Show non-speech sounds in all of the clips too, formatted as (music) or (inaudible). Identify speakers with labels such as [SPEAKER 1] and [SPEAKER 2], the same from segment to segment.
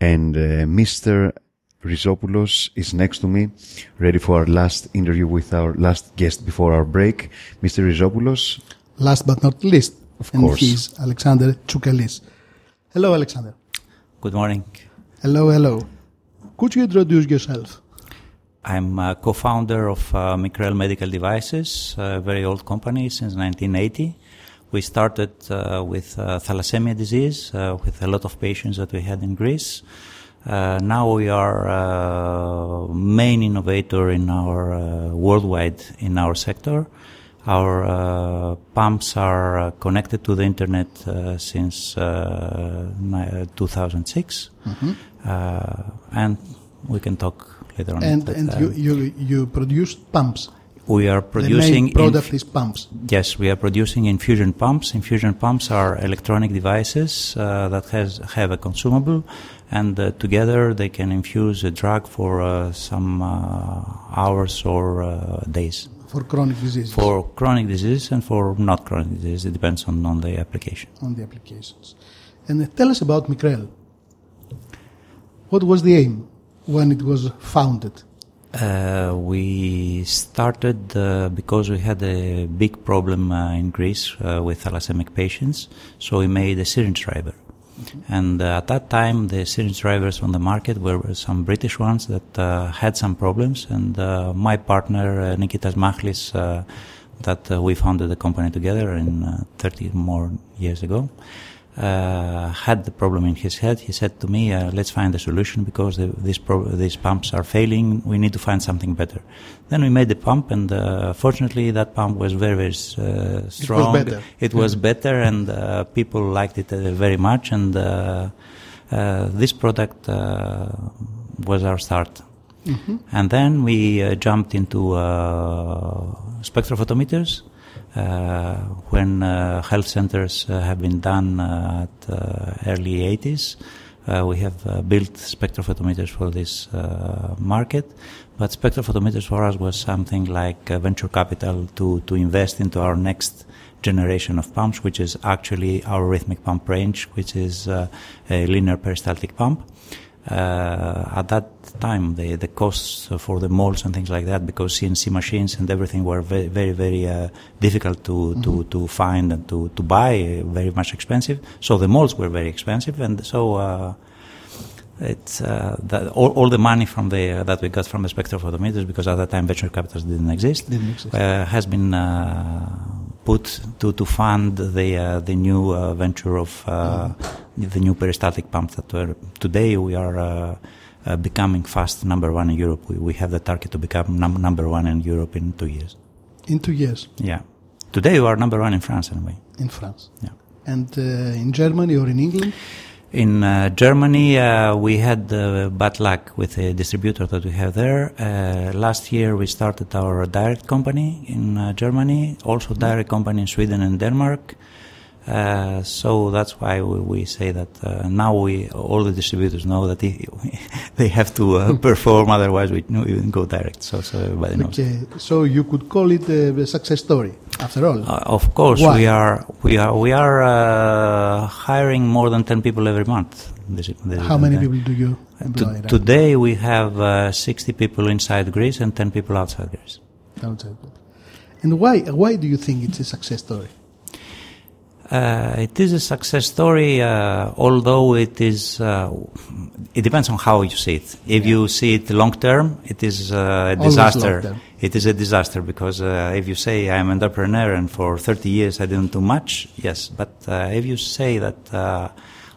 [SPEAKER 1] and uh, Mr. Rizopoulos is next to me, ready for our last interview with our last guest before our break. Mr. Rizopoulos.
[SPEAKER 2] Last but not least,
[SPEAKER 1] of
[SPEAKER 2] and
[SPEAKER 1] course,
[SPEAKER 2] he's Alexander Tsoukalis. Hello, Alexander.
[SPEAKER 3] Good morning.
[SPEAKER 2] Hello, hello. Could you introduce yourself?
[SPEAKER 3] I'm a co-founder of uh, Micrel Medical Devices, a very old company since 1980. We started uh, with uh, thalassemia disease, uh, with a lot of patients that we had in Greece. Uh, now we are uh, main innovator in our worldwide in our sector. Our pumps are connected to the internet since 2006, mm-hmm. and we can talk later on.
[SPEAKER 2] And, and you, you, you produce pumps?
[SPEAKER 3] We are producing.
[SPEAKER 2] The main product is pumps.
[SPEAKER 3] Yes, we are producing infusion pumps. Infusion pumps are electronic devices uh, that has have a consumable, and uh, together they can infuse a drug for uh, some uh, hours or uh, days.
[SPEAKER 2] For chronic diseases.
[SPEAKER 3] For chronic disease and for not chronic disease, it depends on, on the application.
[SPEAKER 2] On the applications, and uh, tell us about Micrel. What was the aim when it was founded?
[SPEAKER 3] Uh, we started uh, because we had a big problem uh, in Greece uh, with thalassemic patients, so we made a syringe driver. Mm-hmm. And uh, at that time, the syringe drivers on the market were some British ones that uh, had some problems. And my partner, Nikitas Machlis, that we founded the company together in 30 more years ago uh, had the problem in his head, he said to me, uh, "Let's find a solution because the, these these pumps are failing. We need to find something better." Then we made the pump, and uh, fortunately, that pump was very very uh, strong.
[SPEAKER 2] It was better.
[SPEAKER 3] It was better, and uh, people liked it uh, very much. And this product was our start. Mm-hmm. And then we jumped into spectrophotometers uh, Uh, when uh, health centers uh, have been done uh, at uh, early 80s. we have built spectrophotometers for this market, but spectrophotometers for us was something like venture capital to, to invest into our next generation of pumps, which is actually our Rythmic pump range, which is uh, a linear peristaltic pump. Uh, at that time, the, the costs for the molds and things like that, because CNC machines and everything were very, very, very uh, difficult to, mm-hmm. to, to find and to, to buy, very much expensive. So the molds were very expensive, and so uh, it's uh, the, all, all, the money from the uh, that we got from the spectrophotometers, because at that time venture capital didn't exist,
[SPEAKER 2] didn't exist.
[SPEAKER 3] Uh, has been put to, to fund the uh, the new uh, venture of uh, the new peristaltic pumps that were today we are uh, uh, becoming fast number one in Europe. We, we have the target to become num- number one in Europe in two years.
[SPEAKER 2] In two years.
[SPEAKER 3] Yeah. Today we are number one in France anyway.
[SPEAKER 2] In France.
[SPEAKER 3] Yeah.
[SPEAKER 2] And uh, in Germany or in England?
[SPEAKER 3] In uh, Germany, uh, we had uh, bad luck with a distributor that we have there. Uh, last year, we started our direct company in uh, Germany, also direct company in Sweden and Denmark. Uh, so that's why we, we say that uh, now we all the distributors know that they, (laughs) they have to uh, (laughs) perform, otherwise we, we go direct. So, so everybody knows.
[SPEAKER 2] Okay, so you could call it a success story after all.
[SPEAKER 3] Uh, of course,
[SPEAKER 2] why?
[SPEAKER 3] we are we are we are uh, hiring more than ten people every month.
[SPEAKER 2] This, this How many people do you employ?
[SPEAKER 3] To, today we have sixty people inside Greece and ten people outside Greece.
[SPEAKER 2] Outside. And why why do you think it's a success story?
[SPEAKER 3] Uh, it is a success story, uh, although it is. Uh, it depends on how you see it. If yeah. you see it long term, it is uh, a disaster. It is a disaster because uh, if you say I'm an entrepreneur and for 30 years I didn't do much, yes. But uh, if you say that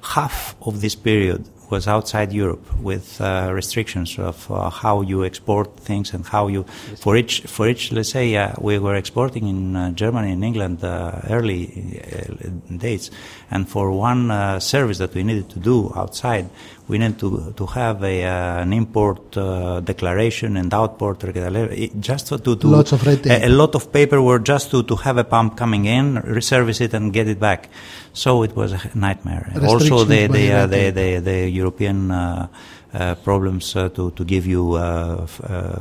[SPEAKER 3] half of this period was outside Europe with uh, restrictions of uh, how you export things and how you for each for each let's say uh, we were exporting in uh, Germany and England uh, early uh, days. And for one service that we needed to do outside we need to to have a, an import declaration and outport just to, to, to
[SPEAKER 2] lots of red
[SPEAKER 3] a, a, lot of paperwork just to, to have a pump coming in reservice it and get it back. So it was a nightmare. Also the the, the, the, the European uh, uh, problems uh, to, to give you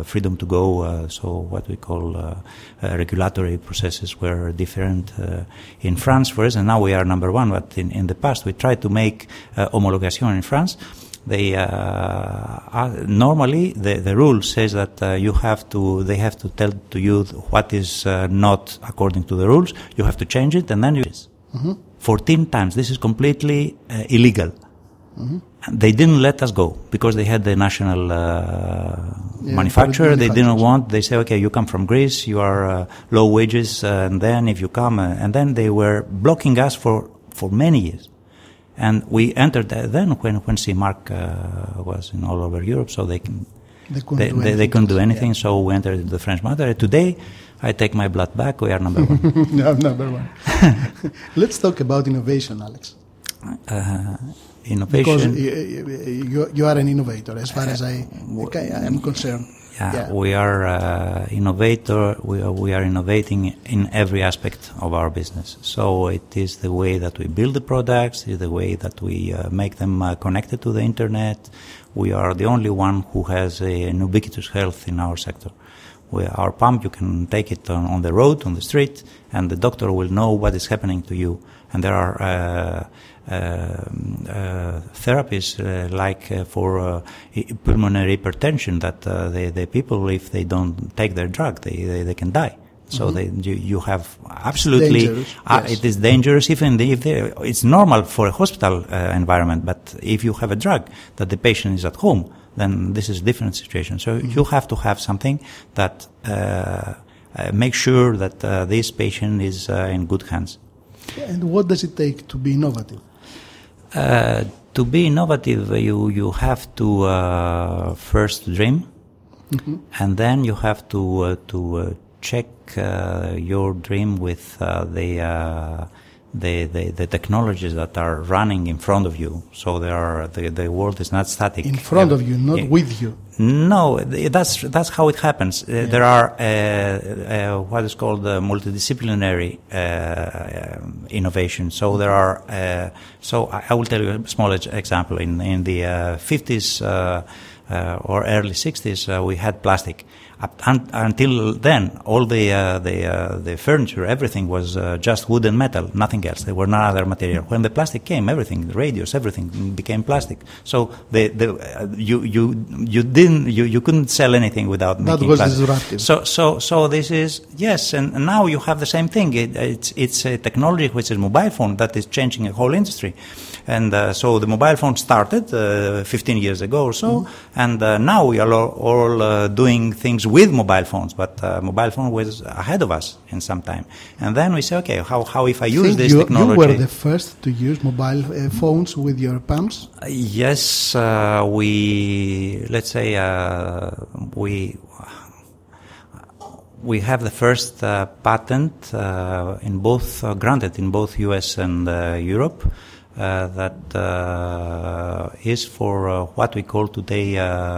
[SPEAKER 3] freedom to go. so what we call regulatory processes were different in France, for instance. Now we are number one, but in, in the past we tried to make homologation in France they uh, normally the, the rule says that uh, you have to they have to tell to you what is uh, not according to the rules. You have to change it, and then you. Mm-hmm. 14 times. This is completely uh, illegal. Mm-hmm. They didn't let us go because they had the national uh, yeah, manufacturer. They didn't want. They say, okay, you come from Greece, you are uh, low wages, and then if you come, and then they were blocking us for for many years. And we entered then when, when CE-mark uh, was in all over Europe, so they can, they couldn't they, do anything, they couldn't do anything yeah. so we entered the French market. Today, I take my blood back, we are number one. (laughs)
[SPEAKER 2] number one. (laughs) Let's talk about innovation, Alex.
[SPEAKER 3] Uh, innovation.
[SPEAKER 2] Because you, you, are an innovator, as far as I, I am concerned.
[SPEAKER 3] Yeah, yeah. we are uh, innovator. We are, we are innovating in every aspect of our business. So it is the way that we build the products, it is the way that we uh, make them uh, connected to the internet. We are the only one who has a, an ubiquitous health in our sector. We, our pump, you can take it on, on, the road, on the street, and the doctor will know what is happening to you. And there are uh, uh, uh, therapies uh, like for pulmonary hypertension that the, the people, if they don't take their drug, they, they, they can die. So mm-hmm. they, you, you have absolutely, uh, yes. it is dangerous even if they, it's normal for a hospital uh, environment, but if you have a drug that the patient is at home, then this is a different situation. So mm-hmm. you have to have something that uh, makes sure that this patient is in good hands.
[SPEAKER 2] And what does it take to be innovative?
[SPEAKER 3] Uh, to be innovative, you you have to uh, first dream, mm-hmm. and then you have to uh, to uh, check uh, your dream with the the, the, the, technologies that are running in front of you. So there are, the, the world is not static.
[SPEAKER 2] In front of you, not yeah. with you.
[SPEAKER 3] No, that's, that's how it happens. Uh, yeah. there are, uh, uh, what is called multidisciplinary uh, innovation. So there are, uh, so I, I, will tell you a small example. In, in the 50s, uh, or early 60s, we had plastic un- until then, all the uh, the uh, the furniture, everything was uh, just wood and metal, nothing else. There were no other material. When the plastic came, everything, the radios, everything became plastic. So the the uh, you you you didn't you, you couldn't sell anything without
[SPEAKER 2] that
[SPEAKER 3] making
[SPEAKER 2] was
[SPEAKER 3] plastic.
[SPEAKER 2] disruptive.
[SPEAKER 3] So so so this is yes, and, and now you have the same thing. It, it's it's a technology which is mobile phone that is changing a whole industry. And uh, so the mobile phone started uh, 15 years ago or so, mm-hmm. and uh, now we are all, all uh, doing things with mobile phones, but uh, mobile phone was ahead of us in some time. And then we say, okay, how, how if I use this
[SPEAKER 2] you,
[SPEAKER 3] technology?
[SPEAKER 2] You were the first to use mobile uh, phones with your pumps?
[SPEAKER 3] yes, we, let's say, we, we have the first uh, patent uh, in both uh, granted in both US and Europe uh, that uh, is for uh, what we call today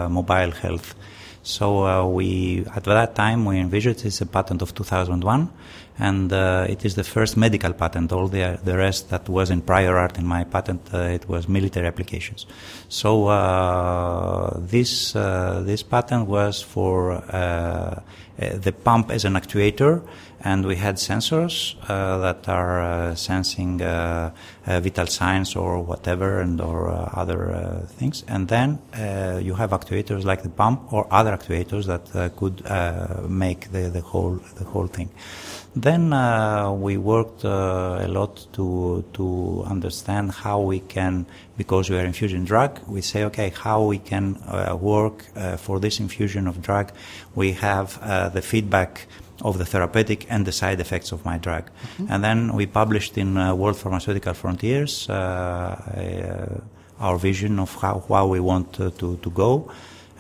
[SPEAKER 3] mobile health. So we, at that time, we envisioned it's a patent of 2001, and uh, it is the first medical patent. All the the rest that was in prior art in my patent, uh, it was military applications. So uh, this this patent was for the pump as an actuator and we had sensors uh, that are uh, sensing uh, uh vital signs or whatever and or uh, other uh, things. And then you have actuators like the pump or other actuators that could make the, the whole the whole thing. Then we worked a lot to to understand how we can because we are infusion drug we say okay how we can work for this infusion of drug we have the feedback of the therapeutic and the side effects of my drug. Mm-hmm. And then we published in uh, World Pharmaceutical Frontiers uh, uh our vision of how, how we want to, to go.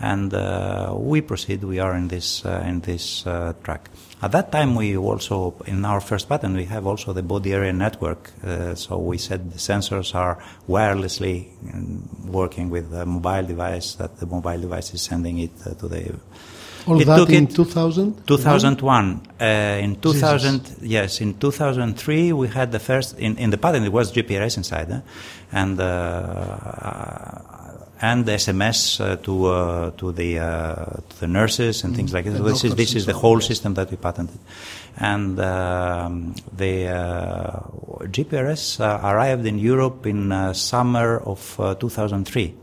[SPEAKER 3] And uh, we proceed. We are in this uh, in this track. At that time, we also in our first patent we have also the body area network. so we said the sensors are wirelessly um, working with the mobile device that the mobile device is sending it to the
[SPEAKER 2] all it that in 2000?
[SPEAKER 3] 2001. Uh, in 2000, Jesus. yes, in 2003 we had the first, in, in the patent it was GPRS inside, eh? and, uh, and SMS uh, to, uh, to, the, uh, to the nurses and mm. things like that. So this is, this is the whole system that we patented. And um, the uh, GPRS arrived in Europe in summer of 2003.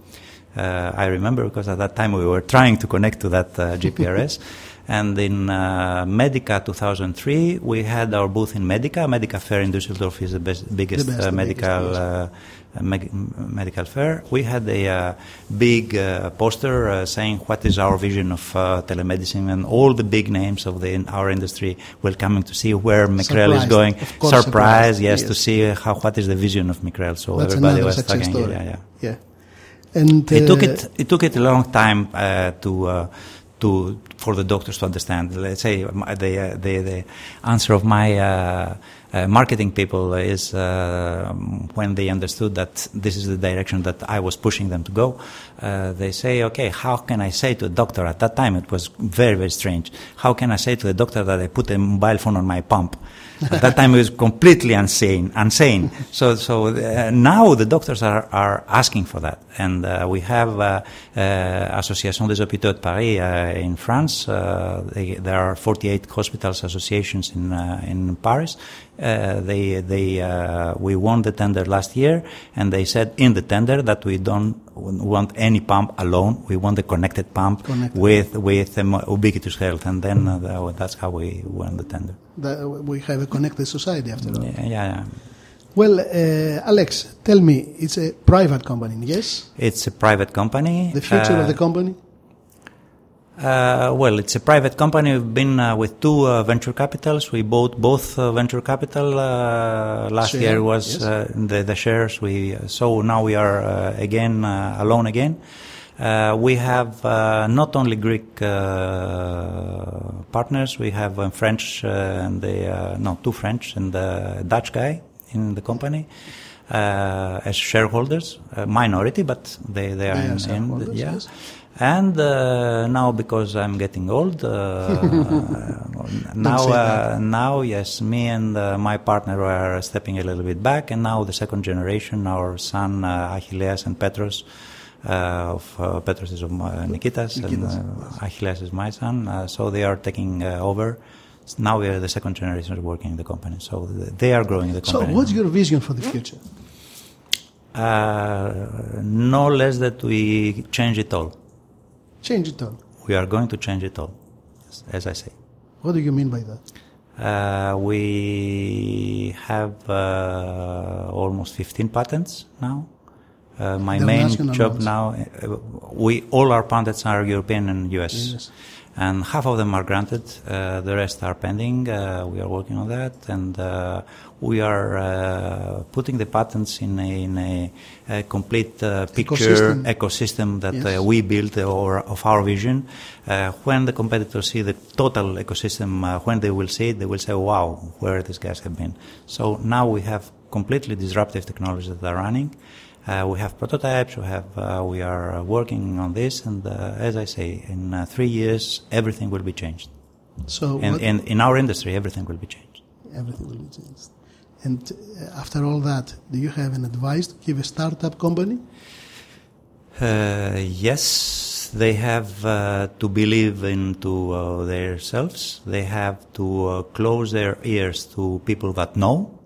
[SPEAKER 3] Uh, I remember because at that time we were trying to connect to that uh, GPRS. (laughs) And in uh, Medica 2003, we had our booth in Medica. Medica Fair in Düsseldorf is the best, biggest
[SPEAKER 2] The best,
[SPEAKER 3] uh, medical
[SPEAKER 2] biggest,
[SPEAKER 3] uh, meg- medical fair. We had a uh, big uh, poster uh, saying what is our vision of uh, telemedicine, and all the big names of the in our industry were coming to see where Micrel is going.
[SPEAKER 2] course,
[SPEAKER 3] surprised,
[SPEAKER 2] surprised,
[SPEAKER 3] yes, to see how what is the vision of Micrel. So
[SPEAKER 2] That's
[SPEAKER 3] everybody was talking.
[SPEAKER 2] story.
[SPEAKER 3] Yeah, yeah.
[SPEAKER 2] Yeah. And
[SPEAKER 3] It
[SPEAKER 2] uh,
[SPEAKER 3] took it. It took it a long time uh, to uh, to for the doctors to understand. Let's say the uh, the, the answer of my uh, uh, marketing people is uh, when they understood that this is the direction that I was pushing them to go. Uh, they say, okay, how can I say to a doctor at that time? It was very very strange. How can I say to the doctor that I put a mobile phone on my pump? At that time, it was completely insane. Insane. So, so uh, now the doctors are, are asking for that, and uh, we have uh, uh, Association des Hôpitaux de Paris uh, in France. Uh, they, there are 48 hospitals associations in in Paris. Uh, they they uh, we won the tender last year, and they said in the tender that we don't want any pump alone. We want a connected pump
[SPEAKER 2] Connected.
[SPEAKER 3] with with um, ubiquitous health, and then uh, that's how we won the tender.
[SPEAKER 2] that we have a connected society after all.
[SPEAKER 3] Yeah, yeah, yeah.
[SPEAKER 2] Well, uh, Alex, tell me, it's a private company, yes?
[SPEAKER 3] It's a private company.
[SPEAKER 2] The future
[SPEAKER 3] Uh,
[SPEAKER 2] of the company?
[SPEAKER 3] Uh, well, it's a private company. We've been uh, with two uh, venture capitals. We bought both uh, venture capital uh, last
[SPEAKER 2] Share,
[SPEAKER 3] year. Was
[SPEAKER 2] yes.
[SPEAKER 3] uh, the the shares we so now we are uh, again uh, alone again. Uh, we have uh, not only Greek uh, partners. We have uh, French uh, and the uh, no two French and the Dutch guy in the company. Uh, as shareholders, uh, minority, but they they are
[SPEAKER 2] are
[SPEAKER 3] in, in yeah.
[SPEAKER 2] yes.
[SPEAKER 3] And uh, now, because I'm getting old, uh, (laughs) now, uh, now, yes, me and uh, my partner are stepping a little bit back, and now the second generation, our son uh, Achilles and Petros, uh, of uh, Petros is of Nikitas, and
[SPEAKER 2] Nikitas,
[SPEAKER 3] uh, Achilles is my son. Uh, so they are taking uh, over. Now we are the second generation working in the company, so they are growing the company.
[SPEAKER 2] So, what's your vision for the future?
[SPEAKER 3] uh, no less that we change it all.
[SPEAKER 2] Change it all.
[SPEAKER 3] We are going to change it all, as- I say.
[SPEAKER 2] What do you mean by that?
[SPEAKER 3] Uh, we have uh, almost 15 patents now. Uh, my
[SPEAKER 2] The
[SPEAKER 3] main job now, uh, we all our patents are European and US,
[SPEAKER 2] Yes.
[SPEAKER 3] and half of them are granted. Uh, the rest are pending. Uh, we are working on that, and uh, we are uh, putting the patents in a, in a, a complete uh, picture
[SPEAKER 2] Ecosystem.
[SPEAKER 3] ecosystem that
[SPEAKER 2] Yes.
[SPEAKER 3] uh, we built or of our vision. Uh, when the competitors see the total ecosystem, uh, when they will see it, they will say, "Wow, where these guys have been." So now we have completely disruptive technologies that are running. Uh, we have prototypes. We have. Uh, we are uh, working on this, and uh, as I say, in uh, three years, everything will be changed.
[SPEAKER 2] So,
[SPEAKER 3] And in, in our industry, everything will be changed.
[SPEAKER 2] Everything will be changed. And uh, after all that, do you have an advice to give a startup company?
[SPEAKER 3] Uh, yes, they have uh, to believe into uh, themselves. They have to uh, close their ears to people that know.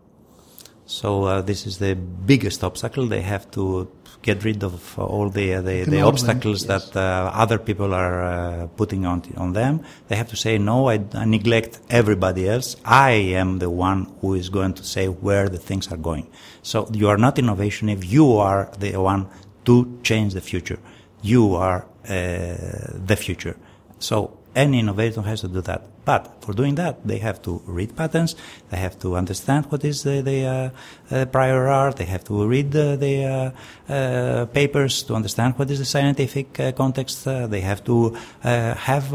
[SPEAKER 3] So uh, this is the biggest obstacle. They have to get rid of all the uh, the, the
[SPEAKER 2] Ignore them,
[SPEAKER 3] obstacles
[SPEAKER 2] yes.
[SPEAKER 3] that uh, other people are uh, putting on on them. They have to say no. I, I neglect everybody else. I am the one who is going to say where the things are going. So you are not innovation if you are the one to change the future. You are uh, the future. So any innovator has to do that. But for doing that, they have to read patents. They have to understand what is the, the uh, uh, prior art. They have to read the, the uh, uh, papers to understand what is the scientific context. They have to have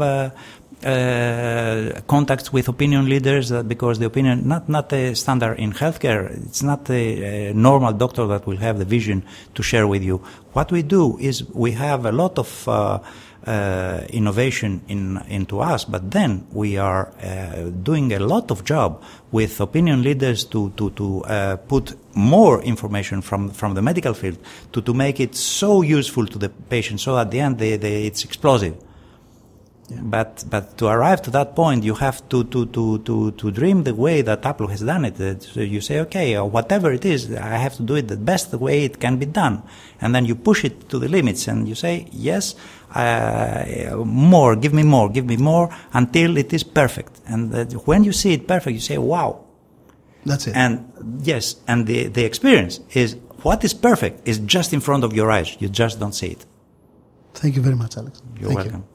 [SPEAKER 3] uh, contacts with opinion leaders uh, because the opinion not not a standard in healthcare. It's not a, a normal doctor that will have the vision to share with you. What we do is we have a lot of uh, uh, innovation in into us, but then we are uh, doing a lot of job with opinion leaders to to to uh, put more information from from the medical field to to make it so useful to the patient. So at the end, they, they, it's explosive.
[SPEAKER 2] Yeah.
[SPEAKER 3] But but to arrive to that point, you have to to to to, to dream the way that Apple has done it. Uh, So you say, okay, or whatever it is, I have to do it the best way it can be done, and then you push it to the limits, and you say, yes, uh, more, give me more, give me more, until it is perfect. And uh, when you see it perfect, you say, wow.
[SPEAKER 2] That's it.
[SPEAKER 3] And yes, and the the experience is what is perfect is just in front of your eyes. You just don't see it.
[SPEAKER 2] Thank you very much, Alex.
[SPEAKER 3] You're
[SPEAKER 2] Thank you.
[SPEAKER 3] welcome.